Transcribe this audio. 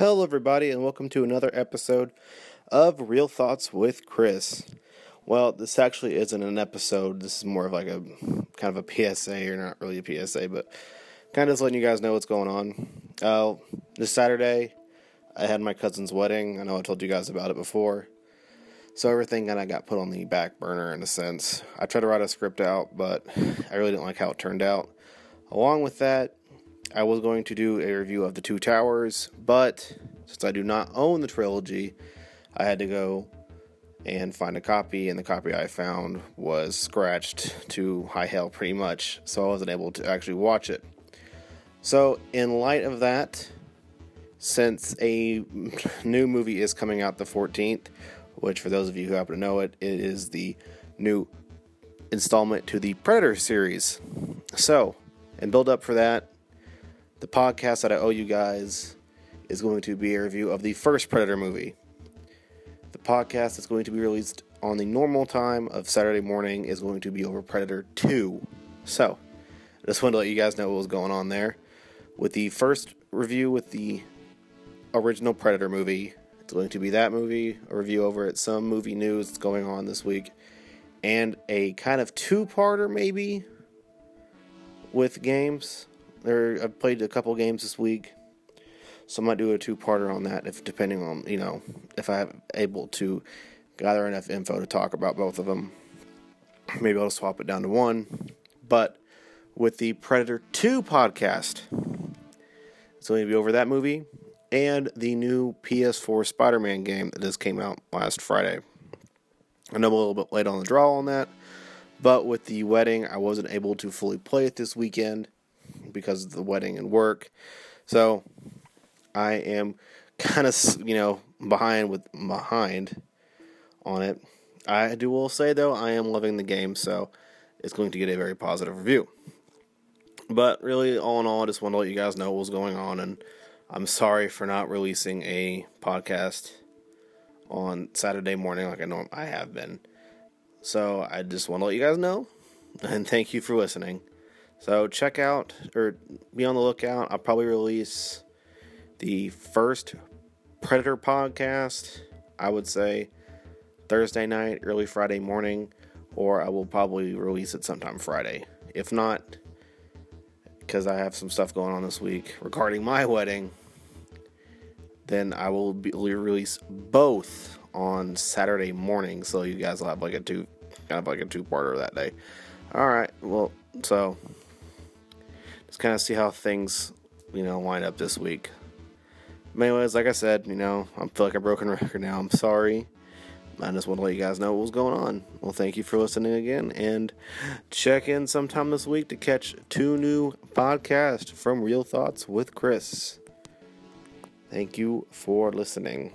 Hello, everybody, and welcome to another episode of Real Thoughts with Chris. Well, this actually isn't an episode. This is more of like a kind of a PSA, or not really a PSA, but kind of just letting you guys know what's going on. Uh, this Saturday, I had my cousin's wedding. I know I told you guys about it before. So everything kind of got put on the back burner in a sense. I tried to write a script out, but I really didn't like how it turned out. Along with that, I was going to do a review of the Two Towers, but since I do not own the trilogy, I had to go and find a copy, and the copy I found was scratched to high hell pretty much, so I wasn't able to actually watch it. So, in light of that, since a new movie is coming out the 14th, which for those of you who happen to know it, it is the new installment to the Predator series. So, and build up for that, the podcast that I owe you guys is going to be a review of the first Predator movie. The podcast that's going to be released on the normal time of Saturday morning is going to be over Predator 2. So, I just wanted to let you guys know what was going on there. With the first review with the original Predator movie, it's going to be that movie, a review over at some movie news that's going on this week, and a kind of two parter maybe with games. There, I've played a couple games this week, so I might do a two-parter on that. If depending on you know if I'm able to gather enough info to talk about both of them, maybe I'll swap it down to one. But with the Predator Two podcast, it's going to be over that movie and the new PS4 Spider-Man game that just came out last Friday. I know I'm a little bit late on the draw on that, but with the wedding, I wasn't able to fully play it this weekend because of the wedding and work. So I am kind of you know behind with behind on it. I do will say though I am loving the game, so it's going to get a very positive review. But really, all in all, I just want to let you guys know what's going on, and I'm sorry for not releasing a podcast on Saturday morning like I know I have been. So I just want to let you guys know, and thank you for listening. So check out or be on the lookout. I'll probably release the first Predator podcast, I would say Thursday night, early Friday morning, or I will probably release it sometime Friday. If not, because I have some stuff going on this week regarding my wedding, then I will be, release both on Saturday morning, so you guys will have like a two, kind of like a two-parter that day. All right, well, so just kind of see how things, you know, wind up this week. But anyways, like I said, you know, I feel like a broken record now. I'm sorry. I just want to let you guys know what was going on. Well, thank you for listening again, and check in sometime this week to catch two new podcasts from Real Thoughts with Chris. Thank you for listening.